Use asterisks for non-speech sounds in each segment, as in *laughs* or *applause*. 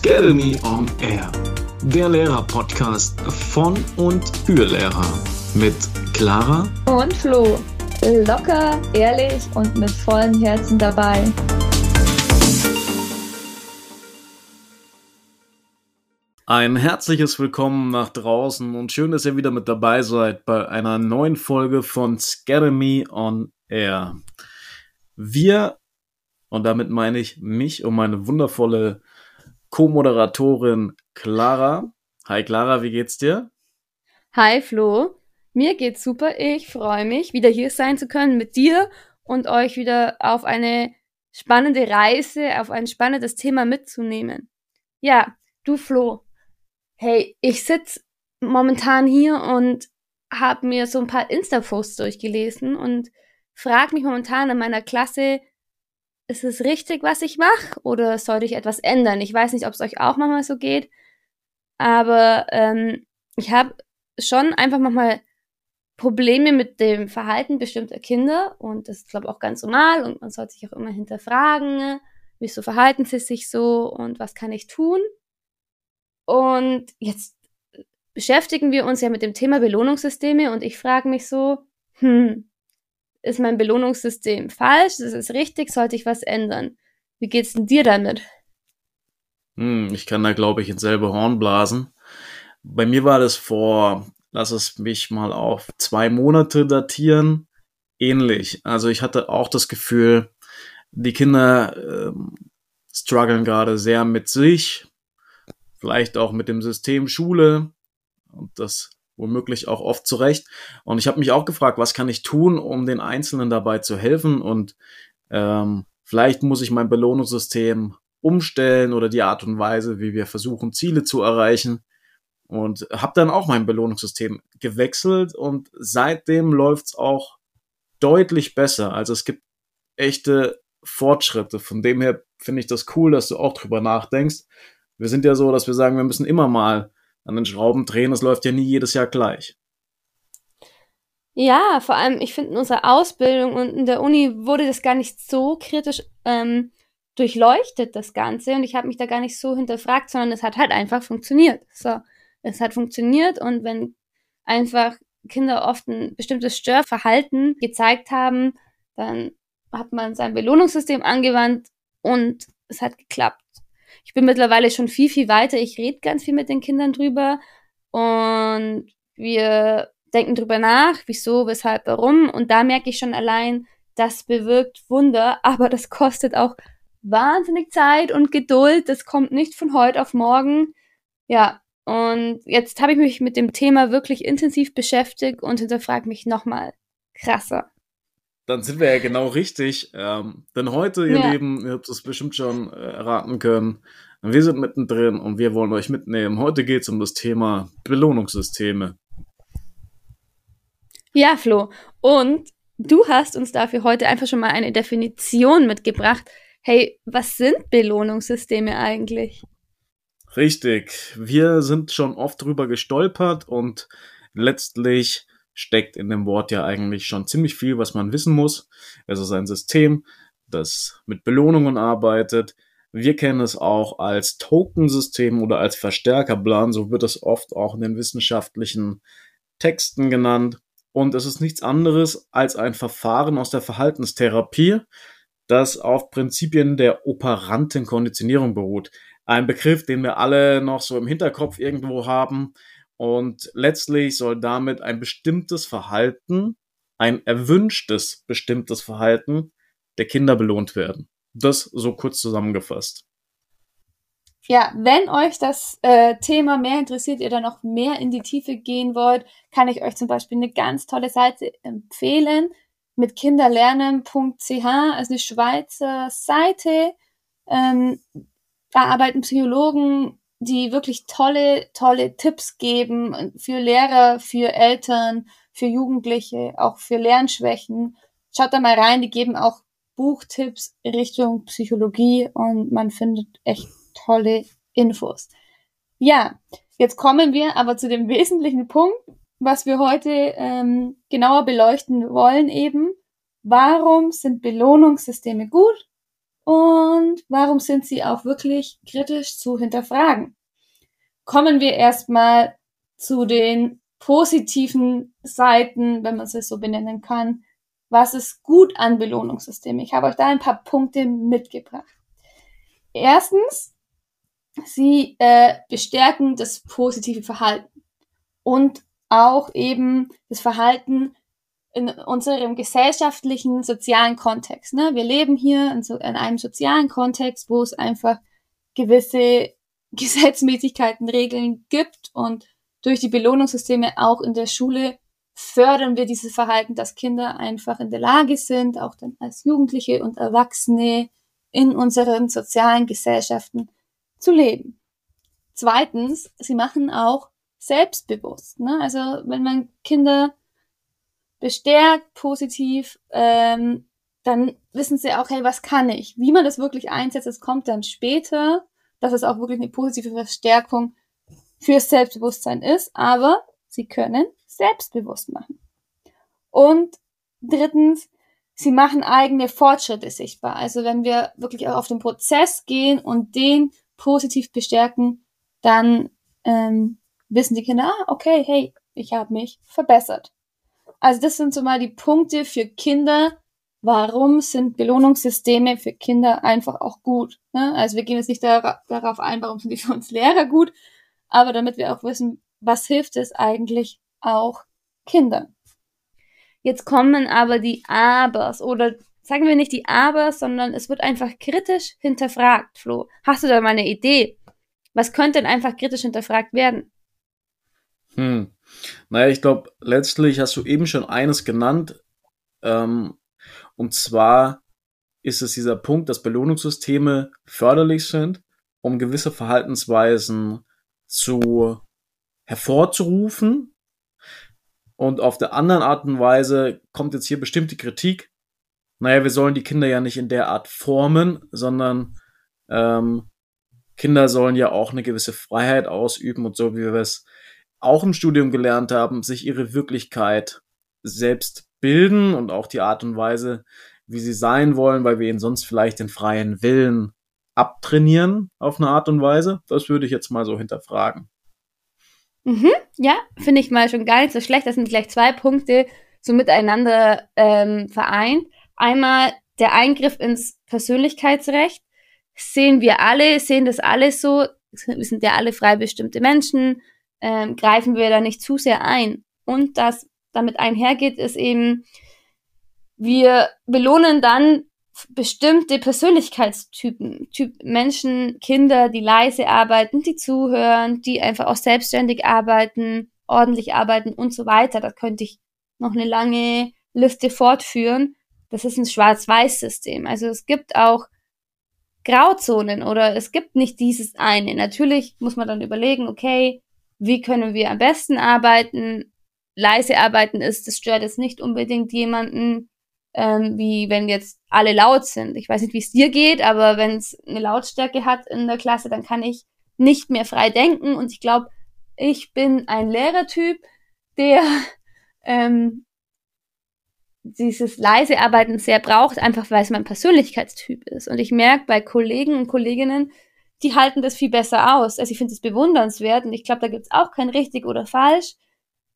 Academy on Air, der Lehrer-Podcast von und für Lehrer mit Clara und Flo. Locker, ehrlich und mit vollem Herzen dabei. Ein herzliches Willkommen nach draußen und schön, dass ihr wieder mit dabei seid bei einer neuen Folge von Scademy on Air. Wir, und damit meine ich mich und meine wundervolle Co-Moderatorin Clara. Hi Clara, wie geht's dir? Hi Flo, mir geht's super. Ich freue mich, wieder hier sein zu können mit dir und euch wieder auf eine spannende Reise, auf ein spannendes Thema mitzunehmen. Ja, du Flo. Hey, ich sitz momentan hier und habe mir so ein paar Insta-Posts durchgelesen und frage mich momentan in meiner Klasse, ist es richtig, was ich mache, oder sollte ich etwas ändern? Ich weiß nicht, ob es euch auch manchmal so geht, aber ähm, ich habe schon einfach manchmal Probleme mit dem Verhalten bestimmter Kinder und das ist, glaube ich, auch ganz normal und man sollte sich auch immer hinterfragen, wieso verhalten sie sich so und was kann ich tun? Und jetzt beschäftigen wir uns ja mit dem Thema Belohnungssysteme und ich frage mich so, hm, ist mein Belohnungssystem falsch? Ist es richtig? Sollte ich was ändern? Wie geht's denn dir damit? Hm, ich kann da, glaube ich, ins selbe Horn blasen. Bei mir war das vor, lass es mich mal auf zwei Monate datieren, ähnlich. Also ich hatte auch das Gefühl, die Kinder ähm, strugglen gerade sehr mit sich, vielleicht auch mit dem System Schule. Und das womöglich auch oft zurecht. Und ich habe mich auch gefragt, was kann ich tun, um den Einzelnen dabei zu helfen? Und ähm, vielleicht muss ich mein Belohnungssystem umstellen oder die Art und Weise, wie wir versuchen, Ziele zu erreichen. Und habe dann auch mein Belohnungssystem gewechselt und seitdem läuft's auch deutlich besser. Also es gibt echte Fortschritte. Von dem her finde ich das cool, dass du auch drüber nachdenkst. Wir sind ja so, dass wir sagen, wir müssen immer mal an den Schrauben drehen. Das läuft ja nie jedes Jahr gleich. Ja, vor allem, ich finde, in unserer Ausbildung und in der Uni wurde das gar nicht so kritisch ähm, durchleuchtet, das Ganze. Und ich habe mich da gar nicht so hinterfragt, sondern es hat halt einfach funktioniert. So, es hat funktioniert und wenn einfach Kinder oft ein bestimmtes Störverhalten gezeigt haben, dann hat man sein Belohnungssystem angewandt und es hat geklappt ich bin mittlerweile schon viel, viel weiter. Ich rede ganz viel mit den Kindern drüber und wir denken drüber nach, wieso, weshalb, warum. Und da merke ich schon allein, das bewirkt Wunder, *laughs* aber das kostet auch wahnsinnig Zeit und Geduld. Das kommt nicht von heute auf morgen. Ja, und jetzt habe ich mich mit dem Thema wirklich intensiv beschäftigt und hinterfrage mich nochmal krasser dann sind wir ja genau richtig. Ähm, denn heute, ihr ja. Lieben, ihr habt es bestimmt schon äh, erraten können, wir sind mittendrin und wir wollen euch mitnehmen. Heute geht es um das Thema Belohnungssysteme. Ja, Flo. Und du hast uns dafür heute einfach schon mal eine Definition mitgebracht. Hey, was sind Belohnungssysteme eigentlich? Richtig. Wir sind schon oft drüber gestolpert und letztlich steckt in dem Wort ja eigentlich schon ziemlich viel, was man wissen muss. Es ist ein System, das mit Belohnungen arbeitet. Wir kennen es auch als Tokensystem oder als Verstärkerplan, so wird es oft auch in den wissenschaftlichen Texten genannt. Und es ist nichts anderes als ein Verfahren aus der Verhaltenstherapie, das auf Prinzipien der operanten Konditionierung beruht. Ein Begriff, den wir alle noch so im Hinterkopf irgendwo haben, und letztlich soll damit ein bestimmtes Verhalten, ein erwünschtes bestimmtes Verhalten der Kinder belohnt werden. Das so kurz zusammengefasst. Ja, wenn euch das äh, Thema mehr interessiert, ihr da noch mehr in die Tiefe gehen wollt, kann ich euch zum Beispiel eine ganz tolle Seite empfehlen mit kinderlernen.ch, also eine Schweizer Seite. Ähm, da arbeiten Psychologen die wirklich tolle, tolle Tipps geben für Lehrer, für Eltern, für Jugendliche, auch für Lernschwächen. Schaut da mal rein, die geben auch Buchtipps Richtung Psychologie und man findet echt tolle Infos. Ja, jetzt kommen wir aber zu dem *laughs* wesentlichen Punkt, was wir heute ähm, genauer beleuchten wollen eben. Warum sind Belohnungssysteme gut und warum sind sie auch wirklich kritisch zu hinterfragen. Kommen wir erstmal zu den positiven Seiten, wenn man es so benennen kann. Was ist gut an Belohnungssystemen? Ich habe euch da ein paar Punkte mitgebracht. Erstens, sie äh, bestärken das positive Verhalten und auch eben das Verhalten in unserem gesellschaftlichen, sozialen Kontext. Ne? Wir leben hier in, so, in einem sozialen Kontext, wo es einfach gewisse *laughs* Gesetzmäßigkeiten, Regeln gibt und durch die Belohnungssysteme auch in der Schule fördern wir dieses Verhalten, dass Kinder einfach in der Lage sind, auch dann als Jugendliche und Erwachsene in unseren sozialen Gesellschaften zu leben. Zweitens, sie machen auch selbstbewusst. Ne? Also wenn man Kinder bestärkt, positiv, ähm, dann wissen sie auch, hey, was kann ich? Wie man das wirklich einsetzt, das kommt dann später, dass es auch wirklich eine positive Verstärkung fürs Selbstbewusstsein ist, aber sie können selbstbewusst machen. Und drittens, sie machen eigene Fortschritte sichtbar. Also wenn wir wirklich auch auf den Prozess gehen und den positiv bestärken, dann ähm, wissen die Kinder, ah, okay, hey, ich habe mich verbessert. Also das sind so mal die Punkte für Kinder. Warum sind Belohnungssysteme für Kinder einfach auch gut? Ne? Also wir gehen jetzt nicht dar darauf ein, warum sind die für uns Lehrer gut, aber damit wir auch wissen, was hilft es eigentlich auch Kindern. Jetzt kommen aber die Abers oder sagen wir nicht die Abers, sondern es wird einfach kritisch hinterfragt, Flo. Hast du da mal eine Idee? Was könnte denn einfach kritisch hinterfragt werden? Hm. Naja, ich glaube, letztlich hast du eben schon eines genannt. Ähm, und zwar ist es dieser Punkt, dass Belohnungssysteme förderlich sind, um gewisse Verhaltensweisen zu hervorzurufen. Und auf der anderen Art und Weise kommt jetzt hier bestimmte Kritik. Naja, wir sollen die Kinder ja nicht in der Art formen, sondern ähm, Kinder sollen ja auch eine gewisse Freiheit ausüben und so wie wir es auch im Studium gelernt haben, sich ihre Wirklichkeit selbst bilden und auch die Art und Weise, wie sie sein wollen, weil wir ihnen sonst vielleicht den freien Willen abtrainieren auf eine Art und Weise. Das würde ich jetzt mal so hinterfragen. Mhm, ja, finde ich mal schon gar nicht so schlecht. Das sind gleich zwei Punkte so miteinander ähm, vereint. Einmal der Eingriff ins Persönlichkeitsrecht. Sehen wir alle, sehen das alle so. Wir sind ja alle frei bestimmte Menschen ähm, greifen wir da nicht zu sehr ein. Und das damit einhergeht, ist eben, wir belohnen dann bestimmte Persönlichkeitstypen, typ Menschen, Kinder, die leise arbeiten, die zuhören, die einfach auch selbstständig arbeiten, ordentlich arbeiten und so weiter. Da könnte ich noch eine lange Liste fortführen. Das ist ein Schwarz-Weiß-System. Also es gibt auch Grauzonen oder es gibt nicht dieses eine. Natürlich muss man dann überlegen, okay, wie können wir am besten arbeiten. Leise arbeiten ist, das stört jetzt nicht unbedingt jemanden, ähm, wie wenn jetzt alle laut sind. Ich weiß nicht, wie es dir geht, aber wenn es eine Lautstärke hat in der Klasse, dann kann ich nicht mehr frei denken. Und ich glaube, ich bin ein Lehrertyp, der *laughs* ähm, dieses leise Arbeiten sehr braucht, einfach weil es mein Persönlichkeitstyp ist. Und ich merke bei Kollegen und Kolleginnen, die halten das viel besser aus. Also ich finde es bewundernswert und ich glaube, da gibt's auch kein richtig oder falsch.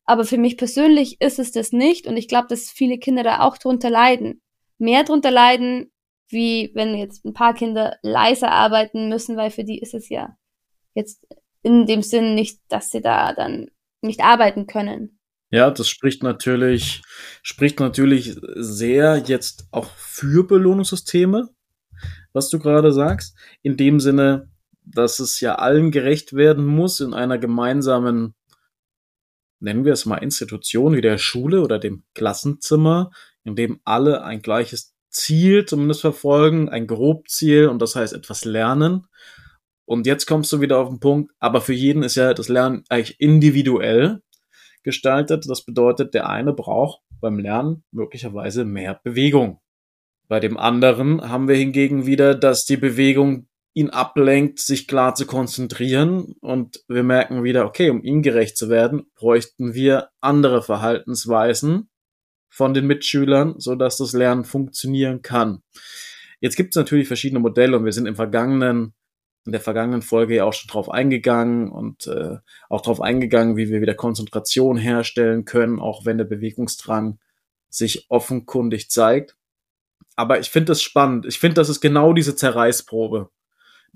Aber für mich persönlich ist es das nicht und ich glaube, dass viele Kinder da auch drunter leiden. Mehr drunter leiden, wie wenn jetzt ein paar Kinder leiser arbeiten müssen, weil für die ist es ja jetzt in dem Sinn nicht, dass sie da dann nicht arbeiten können. Ja, das spricht natürlich, spricht natürlich sehr jetzt auch für Belohnungssysteme, was du gerade sagst. In dem Sinne, dass es ja allen gerecht werden muss in einer gemeinsamen, nennen wir es mal Institution wie der Schule oder dem Klassenzimmer, in dem alle ein gleiches Ziel zumindest verfolgen, ein Grobziel und das heißt etwas lernen. Und jetzt kommst du wieder auf den Punkt, aber für jeden ist ja das Lernen eigentlich individuell gestaltet. Das bedeutet, der eine braucht beim Lernen möglicherweise mehr Bewegung. Bei dem anderen haben wir hingegen wieder, dass die Bewegung ihn ablenkt, sich klar zu konzentrieren. Und wir merken wieder, okay, um ihm gerecht zu werden, bräuchten wir andere Verhaltensweisen von den Mitschülern, so dass das Lernen funktionieren kann. Jetzt gibt es natürlich verschiedene Modelle und wir sind im vergangenen, in der vergangenen Folge ja auch schon drauf eingegangen und äh, auch drauf eingegangen, wie wir wieder Konzentration herstellen können, auch wenn der Bewegungsdrang sich offenkundig zeigt. Aber ich finde das spannend. Ich finde, das ist genau diese Zerreißprobe.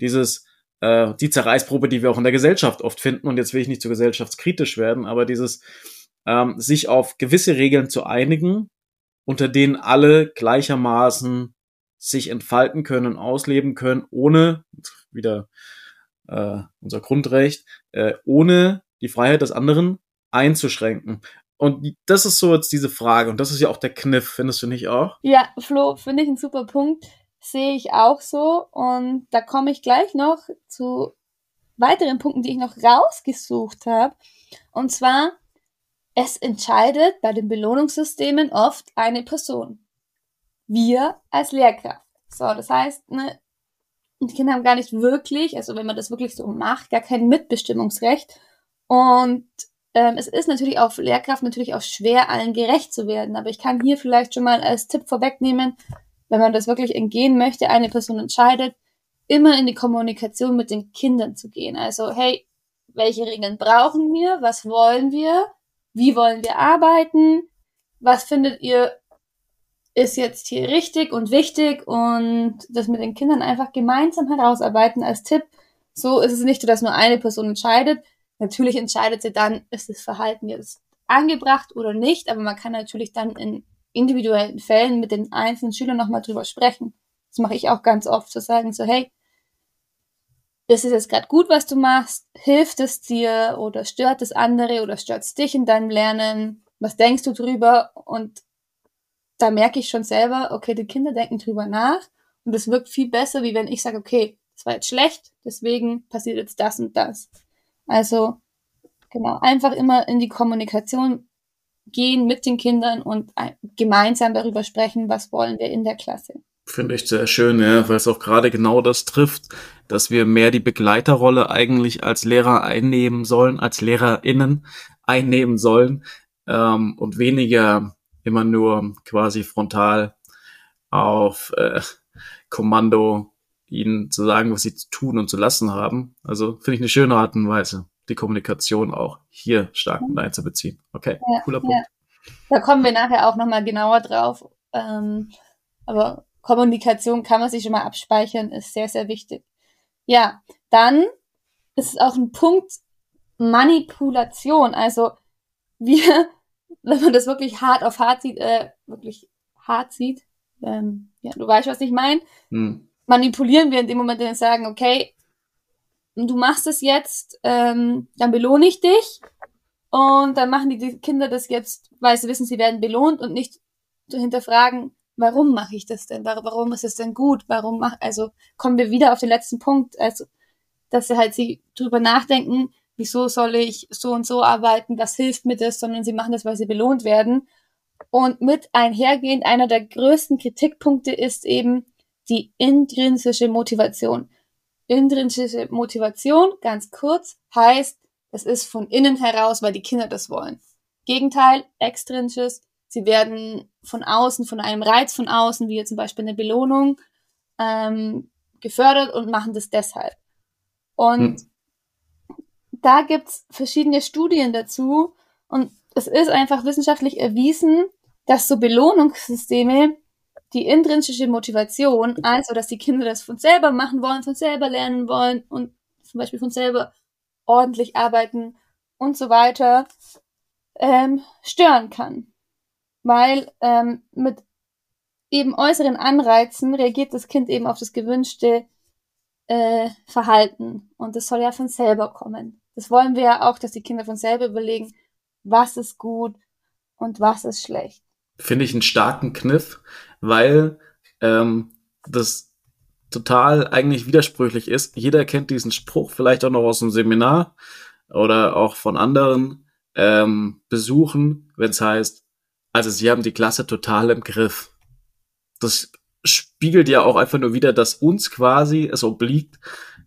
Dieses, äh, die Zerreißprobe, die wir auch in der Gesellschaft oft finden. Und jetzt will ich nicht zu gesellschaftskritisch werden, aber dieses, ähm, sich auf gewisse Regeln zu einigen, unter denen alle gleichermaßen sich entfalten können, ausleben können, ohne, wieder äh, unser Grundrecht, äh, ohne die Freiheit des anderen einzuschränken. Und das ist so jetzt diese Frage. Und das ist ja auch der Kniff, findest du nicht auch? Ja, Flo, finde ich ein super Punkt. Sehe ich auch so. Und da komme ich gleich noch zu weiteren Punkten, die ich noch rausgesucht habe. Und zwar, es entscheidet bei den Belohnungssystemen oft eine Person. Wir als Lehrkraft. So, das heißt, ne, die Kinder haben gar nicht wirklich, also wenn man das wirklich so macht, gar kein Mitbestimmungsrecht. Und ähm, es ist natürlich auf Lehrkraft natürlich auch schwer, allen gerecht zu werden. Aber ich kann hier vielleicht schon mal als Tipp vorwegnehmen, wenn man das wirklich entgehen möchte, eine Person entscheidet, immer in die Kommunikation mit den Kindern zu gehen. Also, hey, welche Regeln brauchen wir? Was wollen wir? Wie wollen wir arbeiten? Was findet ihr ist jetzt hier richtig und wichtig und das mit den Kindern einfach gemeinsam herausarbeiten als Tipp. So ist es nicht so, dass nur eine Person entscheidet. Natürlich entscheidet sie dann, ist das Verhalten jetzt angebracht oder nicht, aber man kann natürlich dann in individuellen Fällen mit den einzelnen Schülern nochmal drüber sprechen. Das mache ich auch ganz oft, zu sagen so, hey, ist es jetzt gerade gut, was du machst? Hilft es dir oder stört es andere oder stört es dich in deinem Lernen? Was denkst du drüber? Und da merke ich schon selber, okay, die Kinder denken drüber nach und es wirkt viel besser, wie wenn ich sage, okay, das war jetzt schlecht, deswegen passiert jetzt das und das. Also genau, einfach immer in die Kommunikation gehen mit den Kindern und gemeinsam darüber sprechen, was wollen wir in der Klasse. Finde ich sehr schön, ja, weil es auch gerade genau das trifft, dass wir mehr die Begleiterrolle eigentlich als Lehrer einnehmen sollen, als LehrerInnen einnehmen sollen ähm, und weniger immer nur quasi frontal auf äh, Kommando ihnen zu sagen, was sie zu tun und zu lassen haben. Also finde ich eine schöne Art und Weise, die Kommunikation auch hier stark mit einzubeziehen. Okay, ja, cooler Punkt. Ja. Da kommen wir nachher auch nochmal genauer drauf. Ähm, aber Kommunikation kann man sich schon mal abspeichern, ist sehr, sehr wichtig. Ja, dann ist es auch ein Punkt Manipulation. Also wir *laughs* wenn man das wirklich hart auf hart sieht, äh, wirklich hart sieht, ähm, ja, du weißt, was ich meine, hm. manipulieren wir in dem Moment, wenn wir sagen, okay, du machst es jetzt, ähm, dann belohne ich dich. Und dann machen die, die Kinder das jetzt, weil sie wissen, sie werden belohnt und nicht zu hinterfragen, warum mache ich das denn? Warum ist es denn gut? Warum mach, also kommen wir wieder auf den letzten Punkt, also, dass sie halt sie drüber nachdenken, wieso soll ich so und so arbeiten, was hilft mir das, sondern sie machen das, weil sie belohnt werden. Und mit einhergehend einer der größten Kritikpunkte ist eben die intrinsische Motivation. Intrinsische Motivation, ganz kurz, heißt, es ist von innen heraus, weil die Kinder das wollen. Gegenteil, extrinsisches, sie werden von außen, von einem Reiz von außen, wie jetzt zum Beispiel eine Belohnung, ähm, gefördert und machen das deshalb. Und hm da gibt's verschiedene Studien dazu und es ist einfach wissenschaftlich erwiesen, dass so Belohnungssysteme die intrinsische Motivation, also dass die Kinder das von selber machen wollen, von selber lernen wollen und zum Beispiel von selber ordentlich arbeiten und so weiter, ähm, stören kann. Weil ähm, mit eben äußeren Anreizen reagiert das Kind eben auf das gewünschte äh, Verhalten. Und das soll ja von selber kommen. Das wollen wir ja auch, dass die Kinder von selber überlegen, was ist gut und was ist schlecht. Finde ich einen starken Kniff, weil ähm, das total eigentlich widersprüchlich ist. Jeder kennt diesen Spruch, vielleicht auch noch aus dem Seminar oder auch von anderen ähm, Besuchen, wenn es heißt, also sie haben die Klasse total im Griff. Das spiegelt ja auch einfach nur wieder, dass uns quasi es obliegt,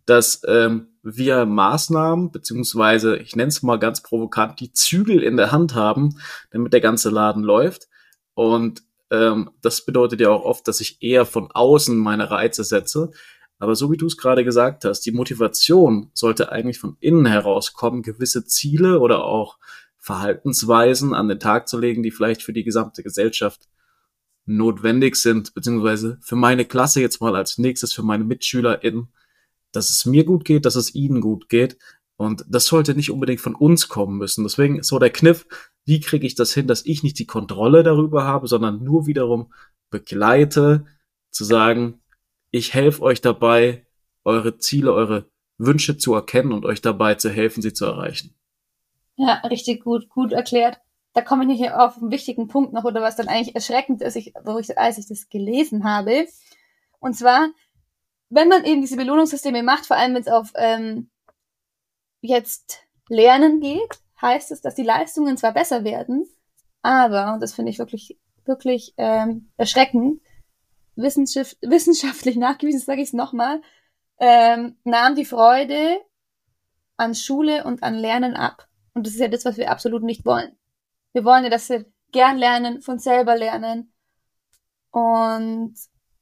dass ähm, wir Maßnahmen, beziehungsweise, ich nenne es mal ganz provokant, die Zügel in der Hand haben, damit der ganze Laden läuft. Und ähm, das bedeutet ja auch oft, dass ich eher von außen meine Reize setze. Aber so wie du es gerade gesagt hast, die Motivation sollte eigentlich von innen herauskommen, gewisse Ziele oder auch Verhaltensweisen an den Tag zu legen, die vielleicht für die gesamte Gesellschaft notwendig sind, beziehungsweise für meine Klasse jetzt mal als nächstes, für meine MitschülerInnen, dass es mir gut geht, dass es ihnen gut geht. Und das sollte nicht unbedingt von uns kommen müssen. Deswegen so der Kniff, wie kriege ich das hin, dass ich nicht die Kontrolle darüber habe, sondern nur wiederum begleite, zu sagen, ich helfe euch dabei, eure Ziele, eure Wünsche zu erkennen und euch dabei zu helfen, sie zu erreichen. Ja, richtig gut, gut erklärt. Da komme ich nicht auf einen wichtigen Punkt noch, oder was dann eigentlich erschreckend ist, ich, wo ich, als ich das gelesen habe. Und zwar, wenn man eben diese Belohnungssysteme macht, vor allem wenn es auf ähm, jetzt Lernen geht, heißt es, dass die Leistungen zwar besser werden, aber, und das finde ich wirklich, wirklich ähm, erschreckend, wissenschaft, wissenschaftlich *laughs* nachgewiesen, sage ich es nochmal, ähm, nahm die Freude an Schule und an Lernen ab. Und das ist ja das, was wir absolut nicht wollen. Wir wollen ja, dass wir gern lernen, von selber lernen und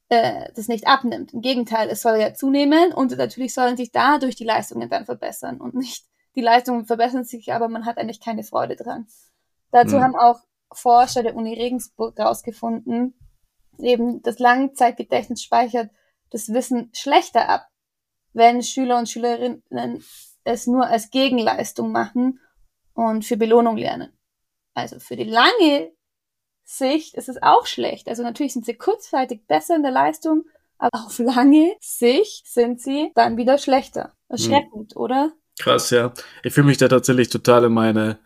äh, das nicht abnimmt. Im Gegenteil, es soll ja zunehmen und natürlich sollen sich dadurch die Leistungen dann verbessern und nicht die Leistungen verbessern sich, aber man hat eigentlich keine Freude dran. Dazu mhm. haben auch Forscher der Uni Regensburg herausgefunden, eben das Langzeitgedächtnis speichert das Wissen schlechter ab, wenn Schüler und Schülerinnen es nur als Gegenleistung machen und für Belohnung lernen. Also für die lange Sicht ist es auch schlecht. Also natürlich sind sie kurzzeitig besser in der Leistung, aber auf lange Sicht sind sie dann wieder schlechter. Erschreckend, hm. oder? Krass, ja. Ich fühle mich da tatsächlich total in meine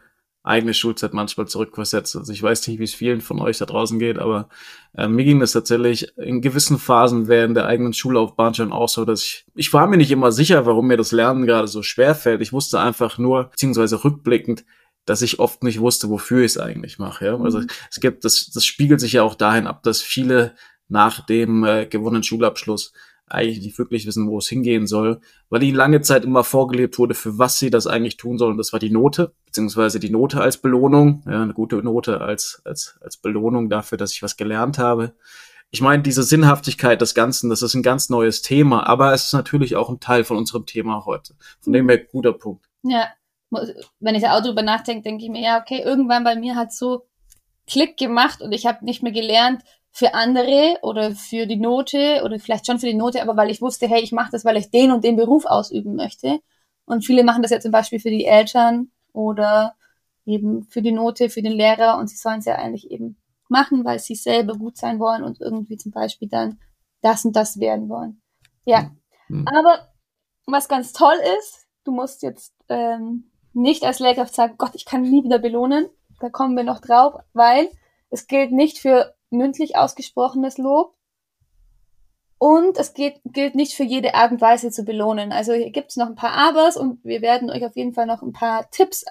eigene Schulzeit manchmal zurückversetzt. Also ich weiß nicht, wie es vielen von euch da draußen geht, aber äh, mir ging das tatsächlich in gewissen Phasen während der eigenen Schullaufbahn schon auch so, dass ich, ich war mir nicht immer sicher, warum mir das Lernen gerade so schwer fällt. Ich wusste einfach nur, beziehungsweise rückblickend, dass ich oft nicht wusste, wofür ich es eigentlich mache. Ja? Also mhm. es gibt, das, das spiegelt sich ja auch dahin ab, dass viele nach dem äh, gewonnenen Schulabschluss eigentlich nicht wirklich wissen, wo es hingehen soll, weil ihnen lange Zeit immer vorgelebt wurde, für was sie das eigentlich tun sollen. Das war die Note, beziehungsweise die Note als Belohnung, ja, eine gute Note als, als, als Belohnung dafür, dass ich was gelernt habe. Ich meine, diese Sinnhaftigkeit des Ganzen, das ist ein ganz neues Thema, aber es ist natürlich auch ein Teil von unserem Thema heute. Von dem her guter Punkt. Ja, wenn ich auch drüber nachdenke, denke ich mir, ja, okay, irgendwann bei mir hat so Klick gemacht und ich habe nicht mehr gelernt für andere oder für die Note oder vielleicht schon für die Note, aber weil ich wusste, hey, ich mache das, weil ich den und den Beruf ausüben möchte. Und viele machen das ja zum Beispiel für die Eltern oder eben für die Note, für den Lehrer und sie sollen es ja eigentlich eben machen, weil sie selber gut sein wollen und irgendwie zum Beispiel dann das und das werden wollen. Ja, mhm. aber was ganz toll ist, du musst jetzt ähm, nicht als Lehrkraft sagen, Gott, ich kann nie wieder belohnen. Da kommen wir noch drauf, weil es gilt nicht für mündlich ausgesprochenes Lob und es geht, gilt nicht für jede Art und Weise zu belohnen. Also hier gibt es noch ein paar Abers und wir werden euch auf jeden Fall noch ein paar Tipps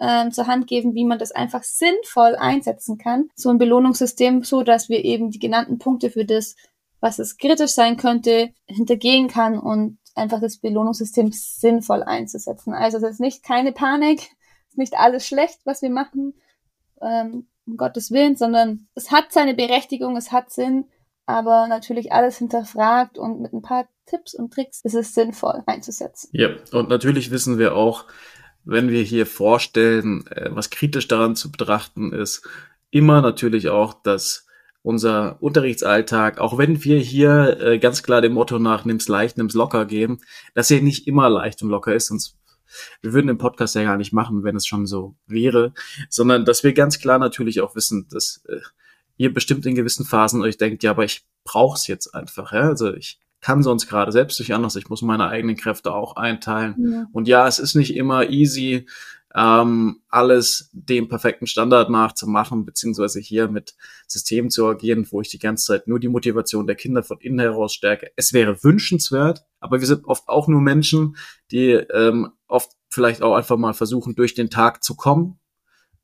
äh, zur Hand geben, wie man das einfach sinnvoll einsetzen kann. So ein Belohnungssystem, so dass wir eben die genannten Punkte für das, was es kritisch sein könnte, hintergehen kann und einfach das Belohnungssystem sinnvoll einzusetzen. Also es ist nicht keine Panik, *laughs* es ist nicht alles schlecht, was wir machen, ähm, um Gottes Willen, sondern es hat seine Berechtigung, es hat Sinn, aber natürlich alles hinterfragt und mit ein paar Tipps und Tricks ist es sinnvoll einzusetzen. Ja, und natürlich wissen wir auch, wenn wir hier vorstellen, äh, was kritisch daran zu betrachten ist, immer natürlich auch, dass unser Unterrichtsalltag, auch wenn wir hier äh, ganz klar dem Motto nach nimm's leicht, nimm's locker gehen, dass er nicht immer leicht und locker ist, sonst wir würden den Podcast ja gar nicht machen, wenn es schon so wäre, sondern dass wir ganz klar natürlich auch wissen, dass äh, ihr bestimmt in gewissen Phasen euch denkt, ja, aber ich brauch's jetzt einfach, ja, also ich kann sonst gerade selbst nicht anders, ich muss meine eigenen Kräfte auch einteilen. Ja. Und ja, es ist nicht immer easy, ähm, alles dem perfekten Standard nachzumachen, beziehungsweise hier mit Systemen zu agieren, wo ich die ganze Zeit nur die Motivation der Kinder von innen heraus stärke. Es wäre wünschenswert, aber wir sind oft auch nur Menschen, die ähm, oft vielleicht auch einfach mal versuchen, durch den Tag zu kommen.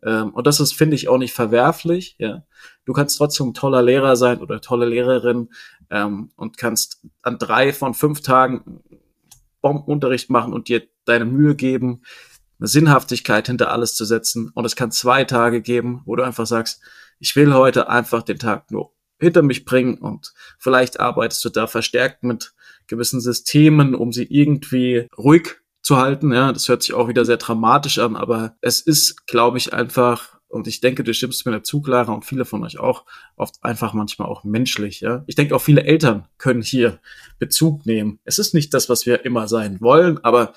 Ähm, und das ist, finde ich, auch nicht verwerflich. Ja. Du kannst trotzdem toller Lehrer sein oder tolle Lehrerin ähm, und kannst an drei von fünf Tagen Bombenunterricht machen und dir deine Mühe geben, eine Sinnhaftigkeit hinter alles zu setzen. Und es kann zwei Tage geben, wo du einfach sagst, ich will heute einfach den Tag nur hinter mich bringen und vielleicht arbeitest du da verstärkt mit gewissen Systemen, um sie irgendwie ruhig zu halten. Ja, das hört sich auch wieder sehr dramatisch an, aber es ist, glaube ich, einfach und ich denke, du stimmst mir dazu, Clara, und viele von euch auch, oft einfach manchmal auch menschlich, ja. Ich denke, auch viele Eltern können hier Bezug nehmen. Es ist nicht das, was wir immer sein wollen, aber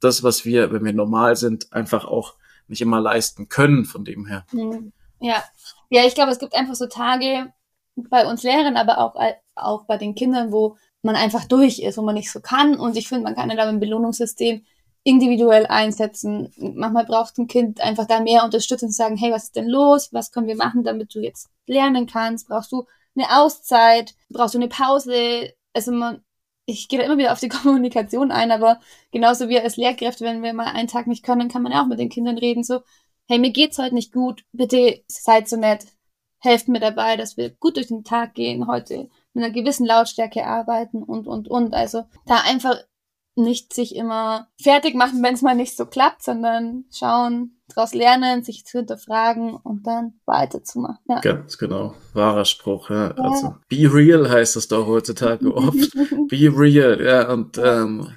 das, was wir, wenn wir normal sind, einfach auch nicht immer leisten können, von dem her. Ja, ja, ich glaube, es gibt einfach so Tage bei uns Lehrern, aber auch, auch bei den Kindern, wo man einfach durch ist, wo man nicht so kann. Und ich finde, man kann ja da im Belohnungssystem individuell einsetzen. Manchmal braucht ein Kind einfach da mehr Unterstützung zu sagen, hey, was ist denn los? Was können wir machen, damit du jetzt lernen kannst? Brauchst du eine Auszeit? Brauchst du eine Pause? Also man, ich gehe da immer wieder auf die *laughs* Kommunikation ein, aber genauso wie als Lehrkräfte, wenn wir mal einen Tag nicht können, kann man ja auch mit den Kindern reden, so, hey, mir geht's heute nicht gut, bitte seid so nett, helft mir dabei, dass wir gut durch den Tag gehen, heute mit einer gewissen Lautstärke arbeiten und, und, und. Also da einfach nicht sich immer fertig machen, wenn es mal nicht so klappt, sondern schauen, daraus lernen, sich zu hinterfragen und dann weiterzumachen. Ja. Ganz genau. Wahrer Spruch, ja. ja. Also be real heißt es doch heutzutage oft. *laughs* be real, ja. Und ähm,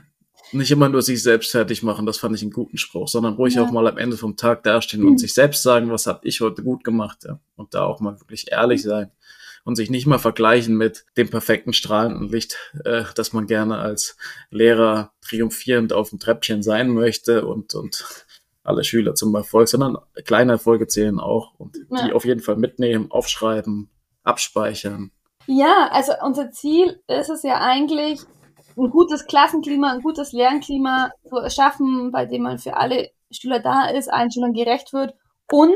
nicht immer nur sich selbst fertig machen, das fand ich einen guten Spruch, sondern ruhig ja. auch mal am Ende vom Tag dastehen mhm. und sich selbst sagen, was habe ich heute gut gemacht, ja. Und da auch mal wirklich ehrlich sein und sich nicht mal vergleichen mit dem perfekten strahlenden Licht, äh, das man gerne als Lehrer triumphierend auf dem Treppchen sein möchte und, und alle Schüler zum Erfolg, sondern kleine Erfolge zählen auch und ja. die auf jeden Fall mitnehmen, aufschreiben, abspeichern. Ja, also unser Ziel ist es ja eigentlich, ein gutes Klassenklima, ein gutes Lernklima zu erschaffen, bei dem man für alle Schüler da ist, allen Schülern gerecht wird und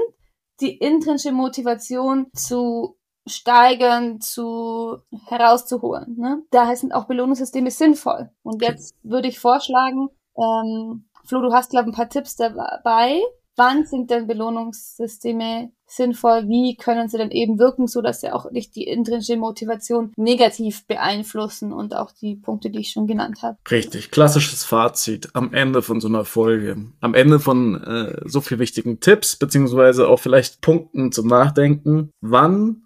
die intrinsische Motivation zu steigern, zu herauszuholen. Ne? Daher sind auch Belohnungssysteme sinnvoll. Und jetzt würde ich vorschlagen, ähm, Flo, du hast, glaube ich, ein paar Tipps dabei. Wann sind denn Belohnungssysteme sinnvoll? Wie können sie denn eben wirken, so dass sie auch nicht die intrinsische Motivation negativ beeinflussen und auch die Punkte, die ich schon genannt habe? Richtig, klassisches Fazit am Ende von so einer Folge, am Ende von äh, so viel wichtigen Tipps beziehungsweise auch vielleicht Punkten zum Nachdenken. Wann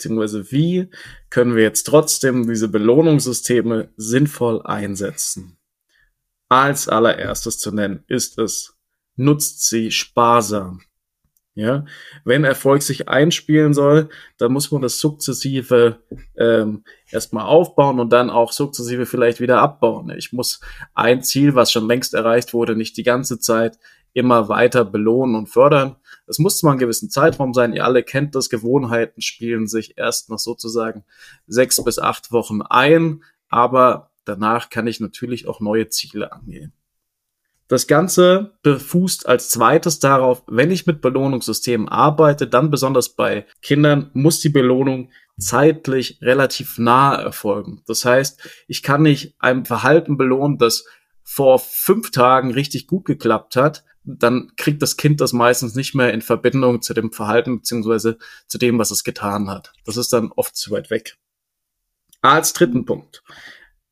beziehungsweise wie können wir jetzt trotzdem diese Belohnungssysteme sinnvoll einsetzen? Als allererstes zu nennen ist es, nutzt sie sparsam. Ja, wenn Erfolg sich einspielen soll, dann muss man das sukzessive ähm, erstmal aufbauen und dann auch sukzessive vielleicht wieder abbauen. Ich muss ein Ziel, was schon längst erreicht wurde, nicht die ganze Zeit immer weiter belohnen und fördern. Es muss zwar einen gewissen Zeitraum sein, ihr alle kennt das, Gewohnheiten spielen sich erst nach sozusagen sechs bis acht Wochen ein, aber danach kann ich natürlich auch neue Ziele angehen. Das Ganze befußt als zweites darauf, wenn ich mit Belohnungssystemen arbeite, dann besonders bei Kindern, muss die Belohnung zeitlich relativ nah erfolgen. Das heißt, ich kann nicht einem Verhalten belohnen, das vor fünf Tagen richtig gut geklappt hat, dann kriegt das Kind das meistens nicht mehr in Verbindung zu dem Verhalten beziehungsweise zu dem, was es getan hat. Das ist dann oft zu weit weg. Als dritten Punkt.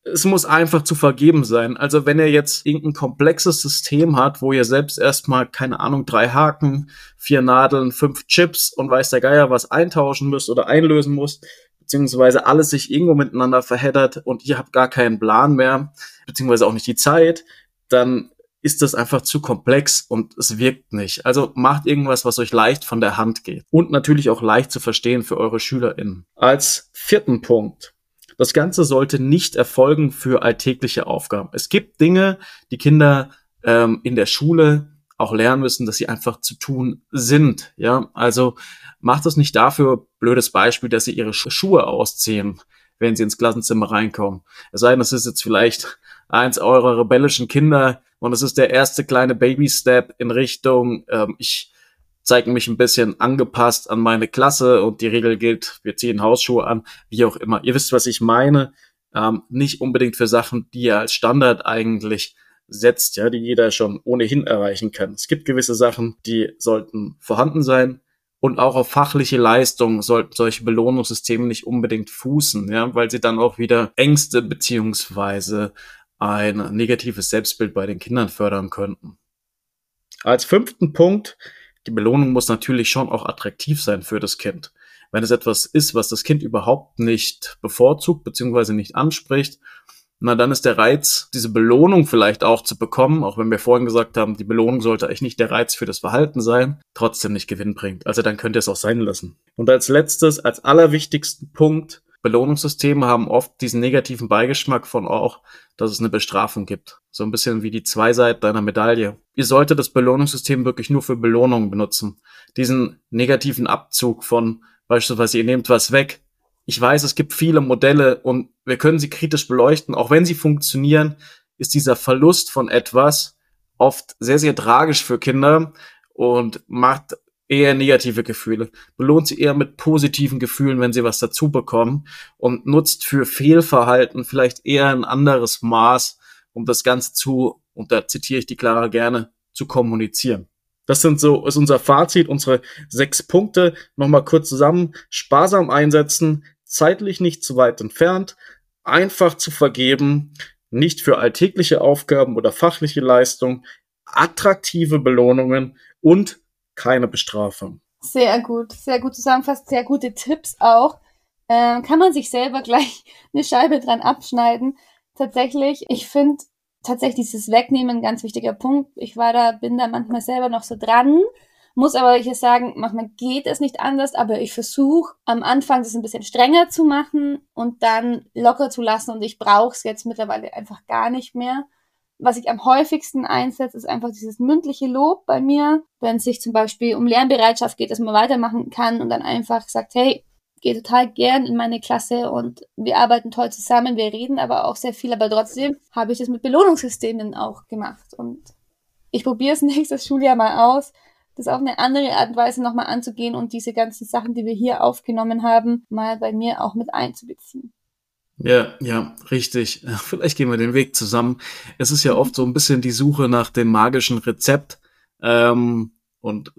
Es muss einfach zu vergeben sein. Also wenn ihr jetzt irgendein komplexes System hat, wo ihr selbst erstmal, keine Ahnung, drei Haken, vier Nadeln, fünf Chips und weiß der Geier was eintauschen müsst oder einlösen müsst, beziehungsweise alles sich irgendwo miteinander verheddert und ihr habt gar keinen Plan mehr, beziehungsweise auch nicht die Zeit, dann ist das einfach zu komplex und es wirkt nicht. Also macht irgendwas, was euch leicht von der Hand geht und natürlich auch leicht zu verstehen für eure SchülerInnen. Als vierten Punkt. Das Ganze sollte nicht erfolgen für alltägliche Aufgaben. Es gibt Dinge, die Kinder ähm, in der Schule auch lernen müssen, dass sie einfach zu tun sind. Ja, also macht es nicht dafür, blödes Beispiel, dass sie ihre Schuhe ausziehen, wenn sie ins Klassenzimmer reinkommen. Es sei denn, das ist jetzt vielleicht eins eurer rebellischen Kinder, und es ist der erste kleine Baby-Step in Richtung, ähm, ich zeige mich ein bisschen angepasst an meine Klasse und die Regel gilt, wir ziehen Hausschuhe an, wie auch immer. Ihr wisst, was ich meine. Ähm, nicht unbedingt für Sachen, die ihr als Standard eigentlich setzt, ja, die jeder schon ohnehin erreichen kann. Es gibt gewisse Sachen, die sollten vorhanden sein. Und auch auf fachliche Leistung sollten solche Belohnungssysteme nicht unbedingt fußen, ja, weil sie dann auch wieder Ängste beziehungsweise ein negatives Selbstbild bei den Kindern fördern könnten. Als fünften Punkt die Belohnung muss natürlich schon auch attraktiv sein für das Kind. Wenn es etwas ist, was das Kind überhaupt nicht bevorzugt bzw. nicht anspricht, na dann ist der Reiz, diese Belohnung vielleicht auch zu bekommen, auch wenn wir vorhin gesagt haben, die Belohnung sollte eigentlich nicht der Reiz für das Verhalten sein, trotzdem nicht gewinnbringend. Also dann könnt ihr es auch sein lassen. Und als letztes, als allerwichtigsten Punkt, Belohnungssysteme haben oft diesen negativen Beigeschmack von auch, dass es eine Bestrafung gibt. So ein bisschen wie die zwei Seiten einer Medaille. Ihr solltet das Belohnungssystem wirklich nur für Belohnungen benutzen. Diesen negativen Abzug von beispielsweise ihr nehmt was weg, ich weiß, es gibt viele Modelle und wir können sie kritisch beleuchten. Auch wenn sie funktionieren, ist dieser Verlust von etwas oft sehr, sehr tragisch für Kinder und macht eher negative Gefühle. Belohnt sie eher mit positiven Gefühlen, wenn sie was dazu bekommen und nutzt für Fehlverhalten vielleicht eher ein anderes Maß, um das Ganze zu, und da zitiere ich die Clara gerne, zu kommunizieren. Das sind so, ist unser Fazit, unsere sechs Punkte. Nochmal kurz zusammen. Sparsam einsetzen, zeitlich nicht zu weit entfernt, einfach zu vergeben, nicht für alltägliche Aufgaben oder fachliche Leistung, attraktive Belohnungen und keine Bestrafung. Sehr gut, sehr gut zusammenfasst, sehr gute Tipps auch. Ähm, kann man sich selber *laughs* gleich eine Scheibe dran abschneiden. Tatsächlich, ich finde tatsächlich dieses Wegnehmen ein ganz wichtiger Punkt. Ich war da, bin da manchmal selber noch so dran, muss aber hier sagen, manchmal geht es nicht anders, aber ich versuche am Anfang das ein bisschen strenger zu machen und dann locker zu lassen und ich brauche es jetzt mittlerweile einfach gar nicht mehr. Was ich am häufigsten einsetze, ist einfach dieses mündliche Lob bei mir, wenn es sich zum Beispiel um Lernbereitschaft geht, dass man weitermachen kann und dann einfach sagt, hey, gehe total gern in meine Klasse und wir arbeiten toll zusammen, wir reden aber auch sehr viel, aber trotzdem habe ich das mit Belohnungssystemen auch gemacht und ich probiere es *laughs* nächstes Schuljahr mal aus, das auf eine andere Art und Weise nochmal anzugehen und diese ganzen Sachen, die wir hier aufgenommen haben, mal bei mir auch mit einzubeziehen. Ja, ja, richtig. *laughs* Vielleicht gehen wir den Weg zusammen. Es ist ja oft so ein bisschen die Suche nach dem magischen Rezept. Ähm, und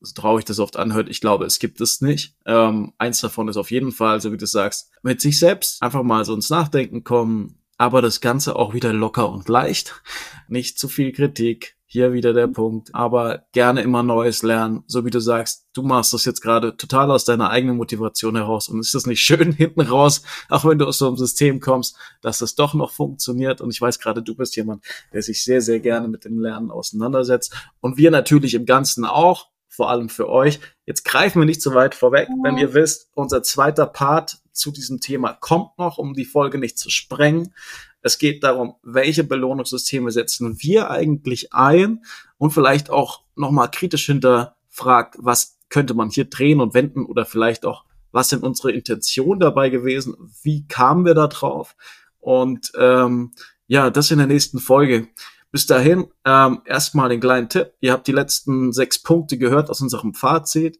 so traurig das oft anhört, ich glaube, es gibt es nicht. Ähm, eins davon ist auf jeden Fall, so wie du sagst, mit sich selbst einfach mal so ins Nachdenken kommen, aber das Ganze auch wieder locker und leicht. Nicht zu viel Kritik, hier wieder der Punkt. Aber gerne immer Neues lernen. So wie du sagst, du machst das jetzt gerade total aus deiner eigenen Motivation heraus. Und ist das nicht schön *laughs* hinten raus, auch wenn du aus so einem System kommst, dass das doch noch funktioniert. Und ich weiß gerade, du bist jemand, der sich sehr, sehr gerne mit dem Lernen auseinandersetzt. Und wir natürlich im Ganzen auch. Vor allem für euch. Jetzt greifen wir nicht so weit vorweg, wenn ihr wisst, unser zweiter Part zu diesem Thema kommt noch, um die Folge nicht zu sprengen. Es geht darum, welche Belohnungssysteme setzen wir eigentlich ein und vielleicht auch nochmal kritisch hinterfragt, was könnte man hier drehen und wenden oder vielleicht auch, was sind unsere Intentionen dabei gewesen, wie kamen wir da drauf und ähm, ja, das in der nächsten Folge. Bis dahin, ähm, erstmal den kleinen Tipp. Ihr habt die letzten sechs Punkte gehört aus unserem Fazit.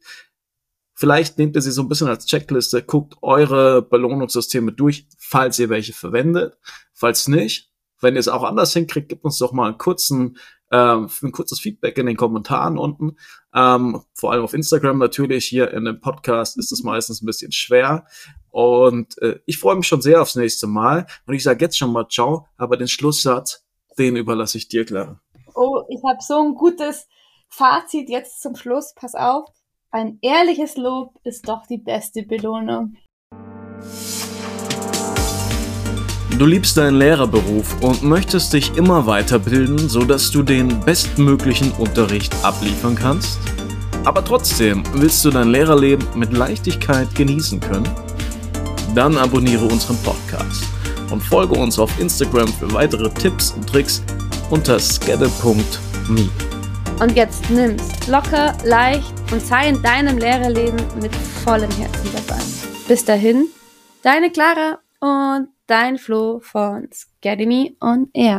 Vielleicht nehmt ihr sie so ein bisschen als Checkliste, guckt eure Belohnungssysteme durch, falls ihr welche verwendet. Falls nicht, wenn ihr es auch anders hinkriegt, gebt uns doch mal einen kurzen, äh, ein kurzes Feedback in den Kommentaren unten. Ähm, vor allem auf Instagram natürlich. Hier in dem Podcast ist es meistens ein bisschen schwer. Und äh, ich freue mich schon sehr aufs nächste Mal. Und ich sage jetzt schon mal Ciao, aber den Schlusssatz, den überlasse ich dir, Clara. Oh, ich habe so ein gutes Fazit jetzt zum Schluss. Pass auf. Ein ehrliches Lob ist doch die beste Belohnung. Du liebst deinen Lehrerberuf und möchtest dich immer weiterbilden, sodass du den bestmöglichen Unterricht abliefern kannst? Aber trotzdem willst du dein Lehrerleben mit Leichtigkeit genießen können? Dann abonniere unseren Podcast und folge uns auf Instagram für weitere Tipps und Tricks unter skedde.me. Und jetzt nimm's locker, leicht und sei in deinem Lehrerleben mit vollem Herzen dabei. Bis dahin, deine Clara und dein Flo von Scademy on Air.